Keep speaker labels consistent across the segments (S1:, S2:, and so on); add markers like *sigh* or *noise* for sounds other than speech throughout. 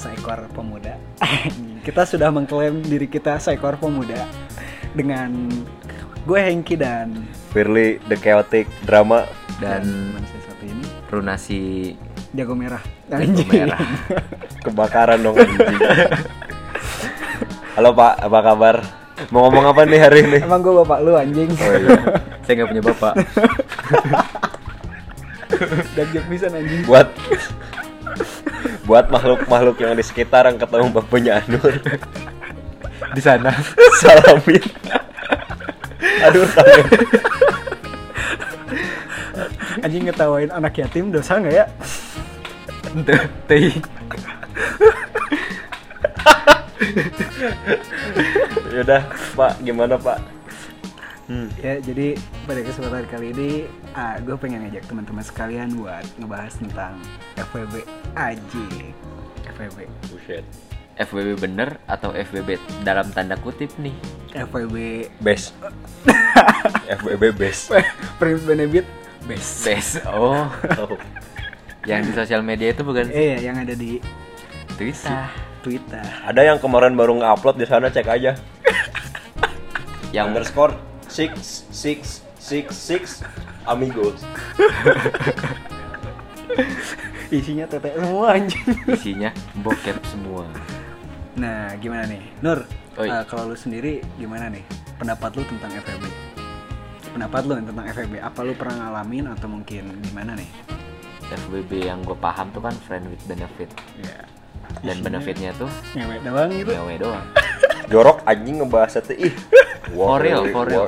S1: seekor pemuda. *laughs* kita sudah mengklaim diri kita seekor pemuda dengan gue Hengki dan
S2: Firly The Chaotic Drama
S3: dan
S1: manusia satu ini
S3: Runasi
S1: jago merah.
S3: Jago. Merah. *laughs*
S2: kebakaran dong anjing. Halo Pak, apa kabar? Mau ngomong apa nih hari ini?
S1: Emang gue bapak lu anjing.
S2: Oh iya.
S3: Saya nggak punya bapak. *laughs*
S1: Dan jok bisa anjing.
S2: Buat buat makhluk-makhluk yang di sekitar yang ketemu bapaknya Anur
S3: Di sana.
S2: salamin aduh kangen
S1: Anjing ngetawain anak yatim dosa nggak ya?
S3: Teh.
S2: yaudah Pak gimana Pak hmm.
S1: Ya, jadi pada kesempatan kali ini ah, gue pengen ngajak teman-teman sekalian buat ngebahas tentang FWB aja. FWB.
S2: buset
S3: FWB bener atau FWB dalam tanda kutip nih?
S1: FWB
S2: best *laughs* FBB best
S1: Prince Benefit best.
S3: Best. Oh,
S2: Oh.
S3: yang di sosial media itu bukan
S1: Eh, yang ada di
S3: Twitter.
S1: Twitter.
S2: ada yang kemarin baru ngupload di sana cek aja
S3: Yang
S2: underscore six six six six amigos *laughs*
S1: Isinya tete semua anjing.
S3: isinya bokep semua.
S1: Nah, gimana nih? Nur,
S3: Oi.
S1: eh, kalau lu sendiri gimana nih? Pendapat lu tentang FWB? Pendapat lu tentang FWB? Apa lu pernah ngalamin atau mungkin gimana nih?
S3: FWB yang gue paham tuh kan friend with benefit.
S1: Ya.
S3: Dan benefitnya tuh
S1: Ngewe doang gitu.
S3: ngewe doang. *laughs*
S2: jorok anjing ngebahas itu ih *laughs*
S3: For real, for real.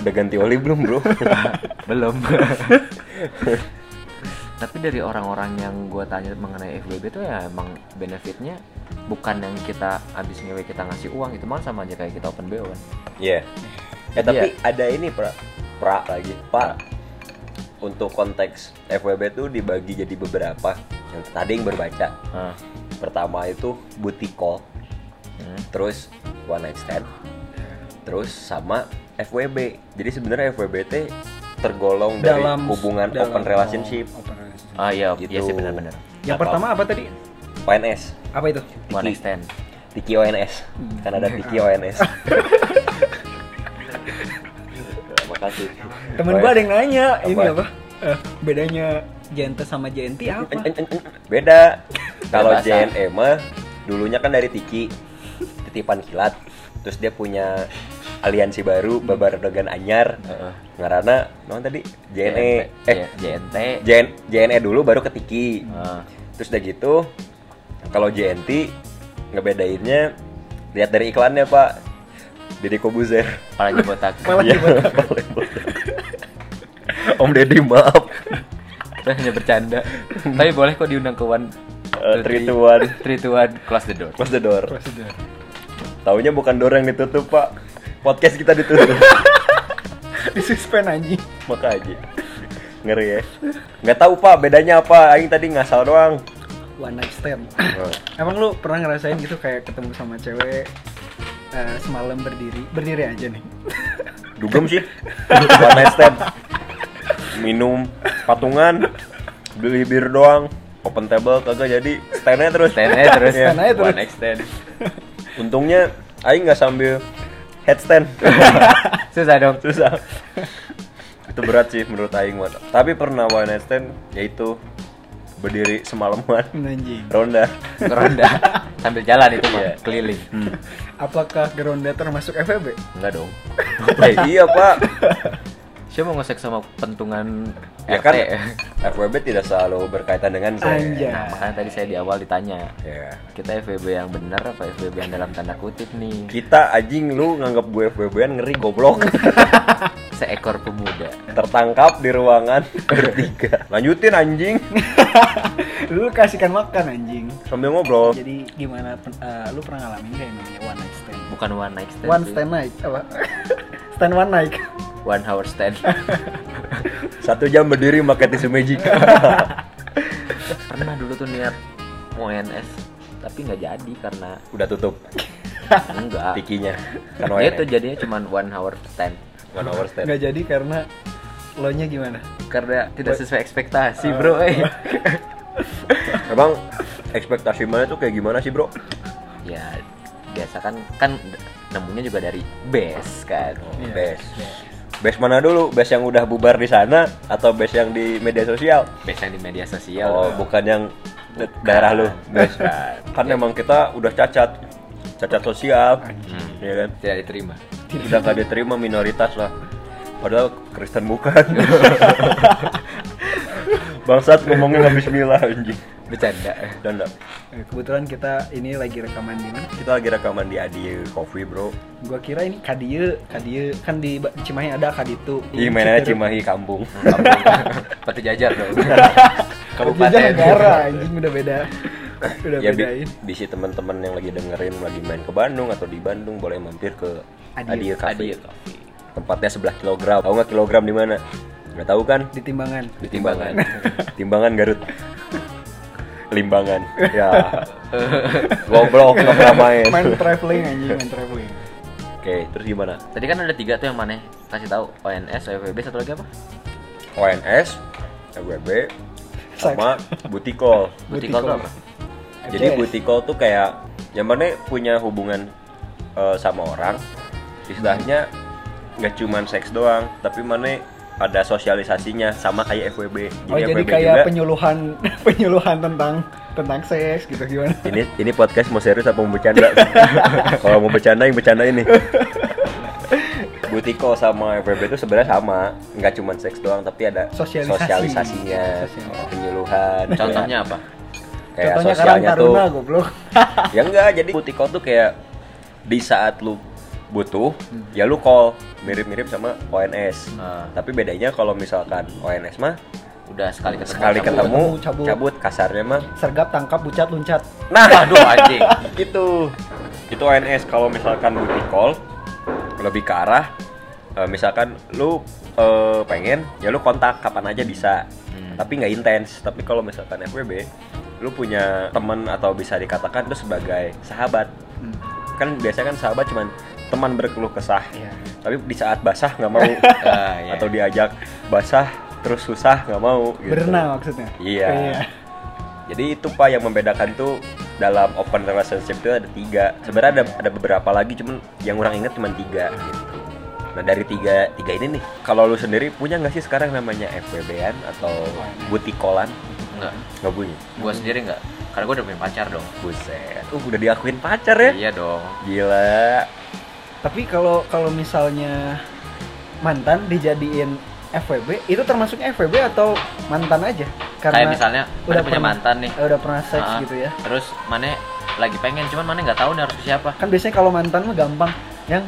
S2: udah ganti oli belum bro *laughs*
S3: Belum. *laughs* Tapi dari orang-orang yang gue tanya mengenai FWB tuh ya emang benefitnya bukan yang kita habis ngewe kita ngasih uang itu malah sama aja kayak kita open BO kan.
S2: Iya. Ya
S3: Jadi
S2: tapi
S3: ya-
S2: ada ini pra, pra lagi pak. Untuk konteks FWB tuh dibagi jadi beberapa. Yang tadi yang berbaca.
S3: Hah.
S2: Pertama itu call,
S3: Hmm.
S2: terus one night stand, terus sama FWB. Jadi sebenarnya FWB teh tergolong dari hubungan
S1: dalam-
S2: open relationship.
S1: oh, open relationship.
S3: Ah iya,
S2: Gitu.
S3: iya sih benar-benar.
S1: Yang
S2: Apa?
S1: pertama apa tadi?
S2: ONS,
S1: Apa itu?
S3: One
S2: Tiki.
S3: extend.
S2: Tiki ONS. Kan ada Tiki *laughs* ONS. Makasih.
S1: Temen gua
S2: ya.
S1: ada yang nanya, ini
S2: Apa?
S1: apa? Eh, bedanya Gente sama Jenti apa?
S2: Beda. Kalau. JNE mah dulunya kan dari Tiki titipan kilat. Terus dia punya aliansi baru Babardogan Anyar.
S3: Heeh.
S2: Ngarana non tadi JNE eh
S3: JNT.
S2: JN, JNE dulu baru ke Tiki.
S3: Ah.
S2: Terus udah gitu kalau JNT ngebedainnya lihat dari iklannya, Pak. Deddy Kobuzer.
S1: Malah
S2: Iya, paling bodoh. Om Deddy maaf.
S3: Kita hanya bercanda. Tapi boleh kok diundang ke one
S2: Eh, three to one.
S3: Three to one, close the door.
S2: Close the door.
S1: Prosedur.
S2: Taunya bukan door yang ditutup, Pak. Podcast kita ditutup. *laughs*
S1: Disuspend anjing.
S2: Maka aja. Ngeri ya. Nggak tahu, Pak, bedanya apa? Aing tadi ngasal doang.
S1: One night stand.
S2: Oh.
S1: Emang lu pernah ngerasain gitu kayak ketemu sama cewek eh, semalam berdiri, berdiri aja nih. *laughs*
S2: Dugem sih. One night stand. Minum patungan, beli bir doang. Open table kagak jadi stand-nya terus.
S3: Stand aja terus.
S2: Iya.
S1: Stand aja terus.
S3: One extend. *laughs*
S2: Untungnya Aing nggak sambil headstand. *laughs*
S3: Susah dong.
S2: Susah. itu berat sih menurut Aing mah. Tapi pernah one night stand yaitu berdiri semalaman
S1: Anjing.
S2: ronda.
S3: Ronda *laughs* sambil jalan itu mah
S2: Iya.
S3: keliling.
S1: Apakah Geronda termasuk FVB?
S3: Enggak dong.
S2: Eh, iya pak.
S3: Siapa mau ngesek sama pentungan
S2: Ya
S3: RT?
S2: kan FWB tidak selalu berkaitan dengan saya.
S1: Anjay.
S3: Nah, makanya tadi saya di awal ditanya,
S2: Ya.
S3: kita FWB yang benar apa FWB yang dalam tanda kutip nih?
S2: Kita anjing lu nganggap gue FWB-an ngeri goblok. *laughs*
S3: Seekor pemuda.
S2: Tertangkap di ruangan *laughs* bertiga. Lanjutin anjing *laughs*
S1: Lu kasihkan makan anjing.
S2: sambil ngobrol.
S1: Jadi gimana eh, lu pernah ngalamin kayak namanya one night stand?
S3: Bukan one night stand.
S1: One stand night apa? stand one night.
S3: One hour stand. *laughs*
S2: Satu jam berdiri pakai tisu magic. *laughs*
S3: Pernah dulu tuh niat mau NS tapi nggak jadi karena
S2: Udah tutup
S3: enggak.
S2: tikinya. Kan WNS.
S3: tuh jadinya cuma one hour stand.
S2: One hour stand.
S1: Nggak jadi karena lo nya gimana?
S3: karena tidak sesuai ekspektasi bro eh. *laughs*
S2: Emang ekspektasi mana tuh kayak gimana sih bro?
S3: ya biasa kan kan nemunya juga dari base kan
S1: Iya.
S2: Base. Base mana dulu? Base yang udah bubar di sana atau base yang di media sosial?
S3: base yang di media sosial
S2: Oh, bukan yang da- daerah lu. Base. *laughs* Kan emang kita udah cacat. Cacat sosial.
S3: Hmm,
S2: Ya kan?
S3: tidak diterima
S2: gak diterima minoritas lah. Padahal Kristen bukan. *laughs* Bangsat ngomongnya nggak bismillah anjing.
S3: bercanda
S2: Dan enggak.
S1: Eh, Kebetulan kita ini lagi rekaman di mana?
S2: Kita lagi rekaman di Adi Coffee, Bro.
S1: Gua kira ini Kadie, Kadie kan di Cimahi ada Kaditu.
S2: Ih, mainnya Cimahi kampung. *laughs*
S3: Batu jajar dong *laughs*
S1: Kabupaten negara anjing udah beda. Udah
S2: ya
S1: bedain.
S2: bisi teman-teman yang lagi dengerin lagi main ke Bandung atau di Bandung boleh mampir ke
S1: Adi-.
S2: Adi Tempatnya sebelah kilogram. Tahu nggak kilogram di mana? Nggak tahu kan?
S1: Di timbangan.
S2: Di Timbangan. Timbangan Garut. Limbangan. Ya. *laughs* Goblok nggak pernah main.
S1: Main traveling anjing, main traveling.
S2: Oke, terus gimana?
S3: tadi kan ada tiga tuh yang mana kasih tahu ONS OFB satu lagi apa
S2: ONS, FWB, sama Butikol.
S3: Butikol tuh apa
S2: Jadi butikol tuh kayak yang mana punya hubungan eh, sama orang, istilahnya nggak cuman seks doang, tapi mana ada sosialisasinya sama kayak FWB.
S1: Oh jadi kayak penyuluhan *laughs* penyuluhan tentang tentang seks gitu gimana?
S2: ini ini podcast mau serius apa mau bercanda? *laughs* Kalau mau bercanda yang bercanda ini. *laughs* Butiko sama FWB itu sebenarnya sama, nggak cuman seks doang, tapi ada
S1: Sosialisasi.
S2: sosialisasinya,
S1: Sosialisasi.
S2: penyuluhan.
S3: contohnya apa
S2: kayak
S1: Contohnya
S2: sosialnya tuh.
S1: Goblok.
S2: ya enggak jadi butiko tuh kayak di saat lu butuh ya lu call mirip-mirip sama ONS
S3: Ah.
S2: tapi bedanya kalau misalkan ONS mah
S3: udah sekali ketemu
S2: sekali
S3: cabut.
S2: ketemu
S1: cabut.
S2: cabut. kasarnya mah
S1: Sergap tangkap bucat luncat.
S2: nah
S3: aduh anjing *laughs*
S2: itu itu ONS kalau misalkan booty call lebih ke arah eh, misalkan lu eh, pengen ya lu kontak kapan aja bisa
S3: Hmm.
S2: tapi nggak intens tapi kalau misalkan FWB lu punya teman atau bisa dikatakan itu sebagai sahabat
S1: Hmm.
S2: kan biasanya kan sahabat cuman teman berkeluh kesah
S1: Iya.
S2: tapi di saat basah nggak mau *laughs*
S3: Ah, iya.
S2: atau diajak basah terus susah nggak mau gitu.
S1: Berenang maksudnya.
S2: Iya. Jadi itu pak yang membedakan tuh dalam open relationship itu ada tiga. Sebenarnya ada ada beberapa lagi, cuman yang orang ingat cuma tiga. Gitu. Nah dari tiga tiga ini nih, kalau lu sendiri punya nggak sih sekarang namanya FWB-an atau butikolan?
S3: enggak
S2: Nggak punya.
S3: gua sendiri enggak karena gua udah punya pacar dong
S2: Buset, uh, udah diakuin pacar ya?
S3: iya dong
S2: Gila.
S1: Tapi kalau kalau misalnya mantan dijadiin FWB itu termasuknya FWB atau mantan aja?
S3: kayak misalnya
S1: udah
S3: punya
S1: pernah-
S3: mantan nih
S1: Eh, udah pernah seks
S3: Ah,
S1: gitu ya.
S3: terus mana lagi pengen cuman mana nggak tahu nih harus ke siapa
S1: Kan biasanya kalau mantan mah gampang. Yang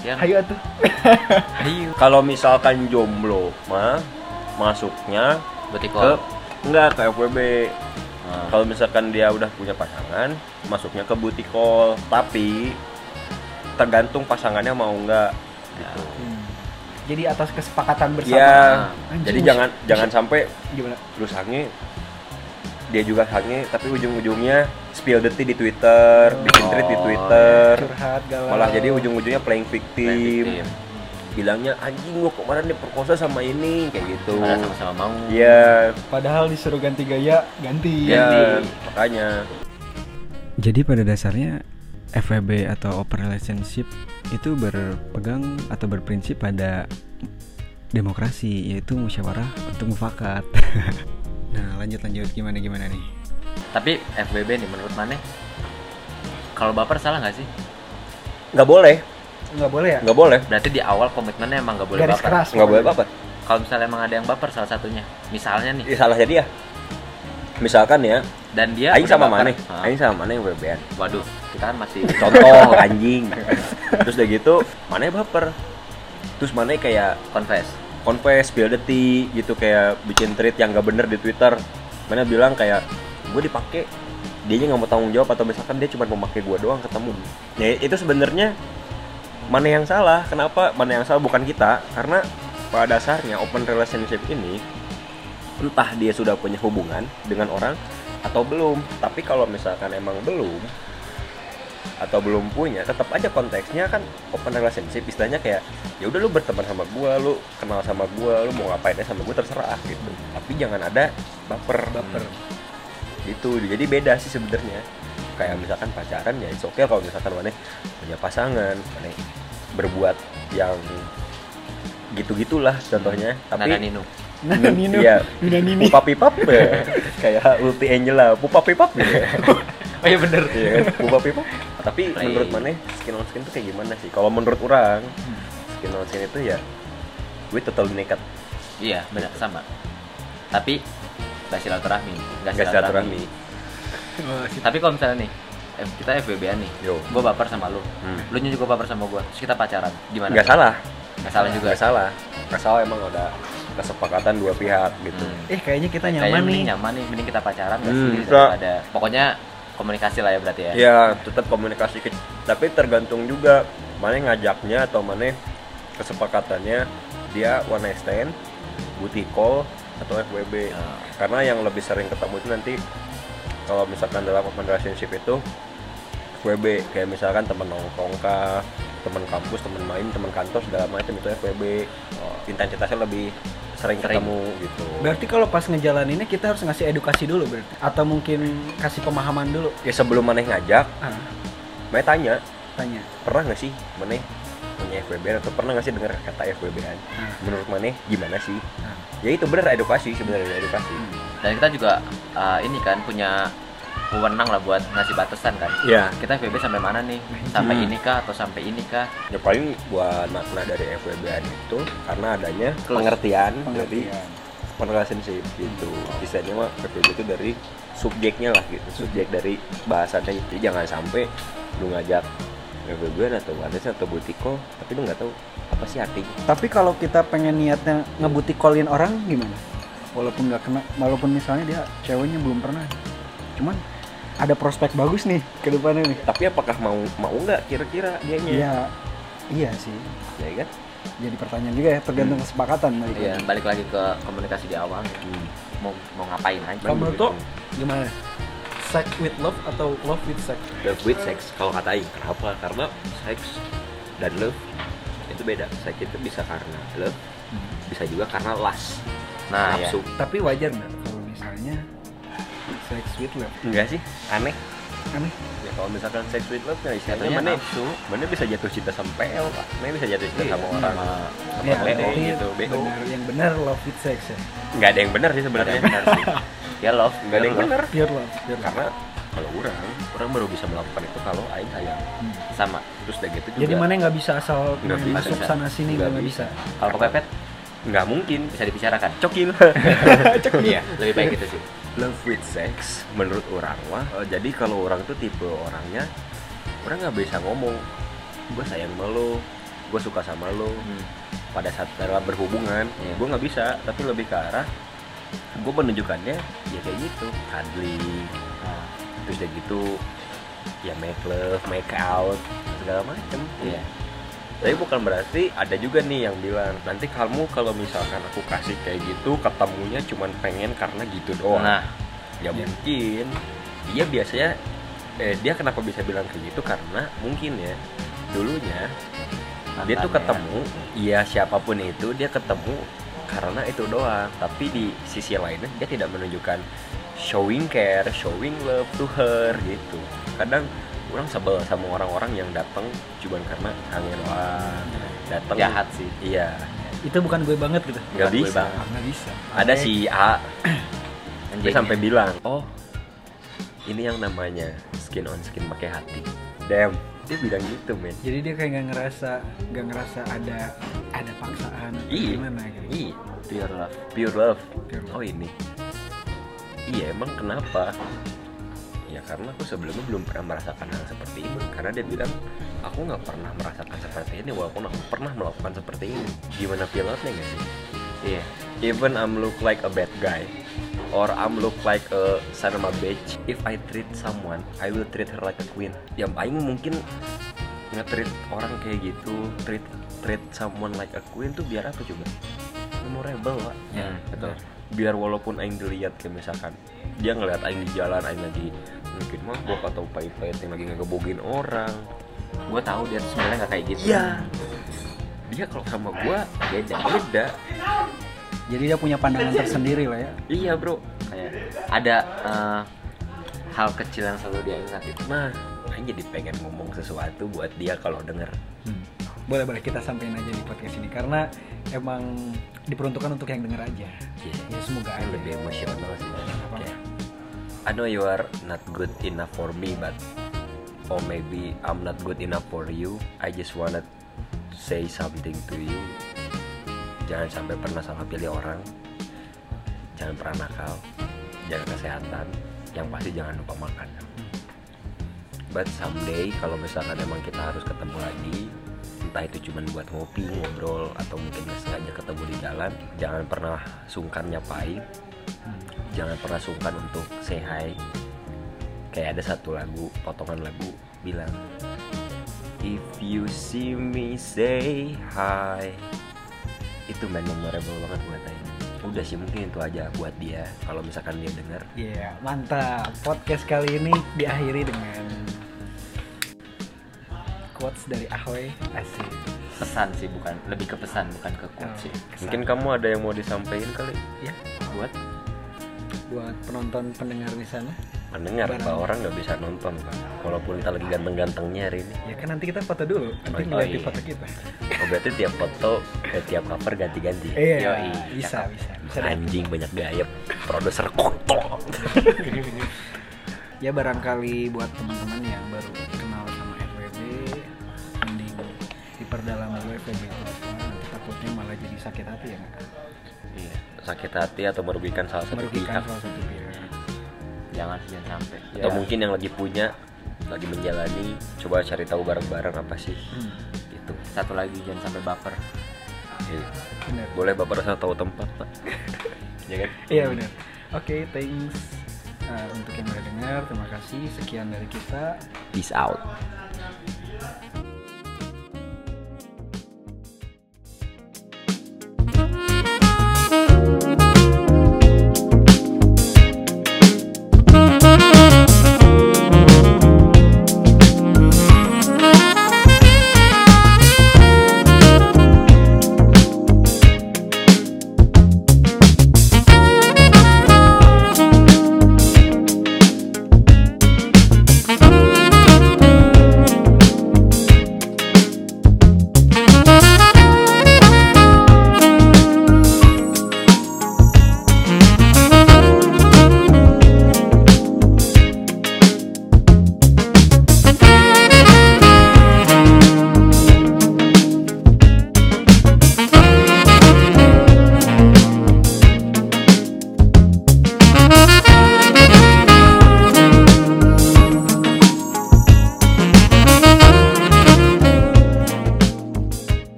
S3: yang
S1: hayu atuh. *laughs*
S3: ayo
S2: Kalau misalkan jomblo mah masuknya
S3: berarti
S2: ke enggak ke FWB.
S3: Ah.
S2: Kalau misalkan dia udah punya pasangan, masuknya ke butikol. Tapi tergantung pasangannya mau enggak. Gitu.
S1: Hmm. Jadi atas kesepakatan bersama.
S2: Iya.
S1: Anjing,
S2: Jadi
S1: mus-
S2: jangan jangan sampai
S1: gimana?
S2: lu sange dia juga sange tapi ujung-ujungnya spill the tea di Twitter, bikin tweet di
S3: Oh,
S2: Twitter.
S1: Curhat galau.
S2: Malah jadi ujung-ujungnya playing victim.
S3: Victim.
S2: Bilangnya anjing gua kemarin diperkosa sama ini kayak gitu.
S3: Padahal sama-sama mau
S2: Iya,
S1: Padahal disuruh ganti gaya, ganti.
S2: iya,
S3: Ganti.
S2: makanya.
S4: Jadi pada dasarnya FWB atau open relationship itu berpegang atau berprinsip pada demokrasi yaitu musyawarah untuk mufakat. *laughs* nah lanjut lanjut gimana gimana nih?
S3: tapi FBB nih menurut mana kalau baper salah nggak sih
S2: Nggak boleh,
S1: Nggak boleh ya?
S2: nggak boleh,
S3: berarti di awal komitmennya emang nggak boleh
S1: Garis
S3: baper
S1: keras.
S2: nggak boleh apa
S3: kalau misalnya emang ada yang baper salah satunya misalnya nih
S2: Ya, salah jadi ya. Misalkan ya,
S3: dan dia
S2: Aing sama mana? Aing sama mana yang WBN?
S3: waduh kita kan masih *laughs*
S2: Contoh anjing. Terus udah gitu, mana baper? Terus mana kayak
S3: confess
S2: confess, tea gitu kayak bikin tweet yang gak bener di Twitter. Mana bilang kayak gue dipakai dia nggak mau tanggung jawab atau misalkan dia cuma memakai gue doang ketemu. Ya itu sebenarnya mana yang salah? Kenapa mana yang salah bukan kita? Karena pada dasarnya open relationship ini entah dia sudah punya hubungan dengan orang atau belum. Tapi kalau misalkan emang belum, atau belum punya tetap aja konteksnya kan open relationship. Istilahnya kayak ya udah lu berteman sama gua lu kenal sama gua lu mau ngapain sama gua terserah gitu. Tapi jangan ada baper
S1: Baper.
S2: gitu. Jadi beda sih sebenarnya. Kayak misalkan pacaran ya oke kalau misalkan mana punya pasangan mana berbuat yang gitu gitulah contohnya. Tapi
S3: Nana Nino
S1: Nah, Nino.
S2: iya
S1: Nina Nini.
S2: pupa pipap ya. kayak ulti Angela. Pupa pipap gitu *laughs*
S3: oh iya bener.
S2: Iya kan? Pupa pipap. Tapi
S3: Play.
S2: menurut mana skin on skin tuh kayak gimana sih? Kalau menurut orang skin on skin itu ya gue total nekat.
S3: Iya benar sama. Tapi gak silaturahmi. Gak
S2: gak silaturahmi.
S3: tapi kalau misalnya nih kita FBB-an nih
S2: yo.
S3: gue baper sama lu.
S2: Hmm.
S3: lu juga baper sama gue terus kita pacaran. Gimana?
S2: Nggak salah.
S3: Nggak salah juga.
S2: Nggak salah. Nggak salah emang ada kesepakatan dua pihak gitu.
S3: Hmm.
S1: Eh kayaknya kita
S3: Kayaknya
S1: nyaman nih.
S3: mending nyaman nih mending kita pacaran gak
S2: Hmm,
S3: sih? Daripada pokoknya komunikasi lah ya berarti ya.
S2: Ya tetap komunikasi ke- tapi tergantung juga mana ngajaknya atau mana kesepakatannya. Dia one night stand booty call atau FWB
S3: Ya.
S2: karena yang lebih sering ketemu itu nanti kalau misalkan dalam open relationship itu FWB kayak misalkan teman nongkrong kah teman kampus teman main teman kantor segala macam itu FWB intensitasnya lebih sering,
S3: Sering.
S2: ketemu gitu
S1: Berarti kalau pas ngejalaninnya kita harus ngasih edukasi dulu berarti atau mungkin kasih pemahaman dulu.
S2: ya sebelum maneh ngajak
S1: Ah,
S2: maneh tanya
S1: tanya.
S2: pernah nggak sih maneh punya FWB atau pernah nggak sih dengar kata FWB an
S1: Ah.
S2: menurut maneh gimana sih
S1: Ah.
S2: ya itu benar edukasi sebenarnya edukasi
S3: dan kita juga uh, ini kan punya wewenang lah buat ngasih batasan kan.
S2: Ya
S3: kita FBB sampai mana nih? Sampai
S2: Hmm.
S3: ini kah atau sampai ini kah?
S2: Ya paling buat makna dari FWB itu karena adanya
S3: Close.
S2: pengertian, dari
S1: Pengertian.
S2: relationship gitu. Istilahnya mah FWB itu dari subjeknya lah gitu. Subjek dari bahasanya itu jangan sampai lu ngajak FWB atau ada atau butiko tapi lu nggak tahu apa sih artinya
S1: Tapi kalau kita pengen niatnya ngebutikolin orang gimana? Walaupun nggak kena, walaupun misalnya dia ceweknya belum pernah, cuman ada prospek bagus nih ke depannya nih.
S2: tapi apakah mau mau nggak kira-kira dianya?
S1: Iya, iya sih.
S2: ya kan?
S1: Jadi pertanyaan juga ya, tergantung kesepakatan balik
S3: Iya,
S1: lagi.
S3: balik lagi ke komunikasi di awal. Mau mau ngapain aja?
S1: Kalau menurut lo gimana? Sex with love atau love with sex?
S2: love with sex. Kalau kata Aing kenapa? Karena sex dan love itu beda. Sex itu bisa karena love bisa juga karena lust.
S3: Nah ya
S1: Tapi wajar nggak kalau misalnya sex with love?
S2: enggak sih aneh.
S1: Aneh.
S2: ya kalau misalkan sex with love ya istilahnya mana
S3: nafsu.
S2: Mana bisa jatuh cinta sama PL pak? Mana bisa jatuh cinta
S3: Iya,
S2: sama orang
S3: sama
S2: sama
S1: Ya,
S2: BO gitu BO
S1: benar, yang benar love with sex ya.
S2: nggak ada yang benar sih sebenarnya.
S3: Benar sih. Ya love
S2: nggak ada yang benar
S1: Pure love,
S2: karena kalau orang orang baru bisa melakukan itu kalau Aing sayang.
S3: Sama.
S2: Terus udah gitu juga.
S1: Jadi mana nggak bisa asal
S2: bisa.
S1: masuk sana sini
S2: Nggak
S1: bisa.
S3: kalau kepepet
S2: nggak mungkin.
S3: Bisa dibicarakan.
S2: Cokil. *laughs*
S3: Iya lebih baik itu sih
S2: love with sex menurut orang mah eh, jadi kalau orang tuh tipe orangnya orang nggak bisa ngomong. Gue sayang sama lo gue suka sama lo.
S3: Hmm.
S2: pada saat dalam berhubungan
S3: Iya.
S2: gue nggak bisa tapi lebih ke arah gue menunjukkannya ya kayak gitu cuddling
S3: Nah,
S2: terus udah gitu ya make love make out segala macem.
S3: Iya
S2: tapi bukan berarti ada juga nih yang bilang nanti kamu kalau misalkan aku kasih kayak gitu ketemunya cuman pengen karena gitu doang.
S3: Nah.
S2: Ya mungkin. Dia biasanya eh, dia kenapa bisa bilang kayak gitu? Karena mungkin ya dulunya dia tuh ketemu ya siapa pun itu dia ketemu karena itu doang. Tapi di sisi lainnya dia tidak menunjukkan showing care showing love to her gitu. Kadang orang sebel sama orang-orang yang datang cuman karena kangen doang datang
S3: jahat sih
S2: iya
S1: Itu bukan gue banget gitu.
S2: nggak bisa
S3: banget.
S1: Nggak bisa.
S2: ada si A *clears throat* dia sampai bilang oh ini yang namanya skin on skin pakai hati damn dia bilang gitu men
S1: Jadi dia kayak nggak ngerasa nggak ngerasa ada ada paksaan
S2: Iya.
S1: gimana gitu.
S3: Love
S2: pure love.
S1: Pure love.
S2: Oh ini. Iya emang kenapa? Ya karena aku sebelumnya belum pernah merasakan hal seperti ini. Karena dia bilang aku nggak pernah merasakan seperti ini walaupun aku pernah melakukan seperti ini. Gimana pilotnya nggak sih?
S3: iya
S2: Even I'm look like a bad guy or I'm look like a son of a bitch. If I treat someone, I will treat her like a queen. Yang paling mungkin nge-treat orang kayak gitu, treat treat someone like a queen tuh biar apa coba? memorable pak
S3: Ya, betul.
S2: biar walaupun aing dilihat kayak misalkan dia ngeliat aing di jalan aing lagi mungkin mabok atau pahit-pahit yang lagi ngegebogin orang
S3: gue tahu dia tuh sebenarnya nggak kayak gitu
S2: Iya. dia kalau sama gua beda beda
S1: Jadi dia punya pandangan tersendiri lah ya.
S2: iya bro
S3: kayak ada eh, hal kecil yang selalu dia ingat gitu
S2: nah aing jadi pengen ngomong sesuatu buat dia kalau denger
S1: Boleh boleh kita sampein aja di podcast ini karena emang diperuntukkan untuk yang denger aja.
S2: Iya.
S1: Ya semoga aja.
S2: lebih emosional sih I know you are not good enough for me but or maybe I'm not good enough for you. I just wanna say something to you. Jangan sampai pernah salah pilih orang. Jangan pernah nakal. Jaga kesehatan. Yang pasti jangan lupa makan. But someday kalau misalkan emang kita harus ketemu lagi entah itu cuma buat ngopi ngobrol atau mungkin sengaja ketemu di jalan jangan pernah sungkan nyapain jangan pernah sungkan untuk say hi kayak ada satu lagu potongan lagu bilang if you see me say hi itu main memorable banget buat Aing udah sih mungkin itu aja buat dia kalau misalkan dia denger
S1: Iya, mantap. Podcast kali ini diakhiri dengan quotes dari Ahoy. Asik.
S3: pesan sih bukan lebih ke pesan bukan ke quote
S1: Oh,
S3: sih
S1: kesan.
S2: mungkin kamu ada yang mau disampaikan kali
S1: ya
S3: buat
S1: buat penonton pendengar di sana.
S2: mendengar
S1: Barang.
S2: pak orang nggak bisa nonton pak walaupun kita lagi ganteng-gantengnya hari ini
S1: Ya kan nanti kita foto dulu. Nanti
S2: Oh,
S1: ngeliat
S2: iya.
S1: di foto kita.
S2: oh berarti tiap foto eh, tiap cover ganti-ganti
S1: Iya,
S3: Yoi.
S1: bisa, bisa. Bisa deh.
S2: anjing banyak gaya produser kotor *laughs*
S1: Ya barangkali buat teman-teman yang baru kenal sama FWB mending diperdalam dulu FWB takutnya malah jadi sakit hati ya nggak?
S2: Iya, sakit hati atau merugikan salah satu
S1: Merugikan
S2: pihak
S1: salah satu pihak.
S3: jangan sih, jangan sampai
S2: atau
S1: Ya.
S2: mungkin yang lagi punya lagi menjalani coba cari tahu bareng-bareng apa sih
S1: Hmm,
S2: gitu
S3: satu lagi jangan sampai baper
S2: Iya.
S1: benar.
S2: boleh bapak rasa tahu tempat pak *laughs* ya kan
S1: Iya benar. Oke, thanks uh, untuk yang udah dengar. Terima kasih. Sekian dari kita.
S2: peace out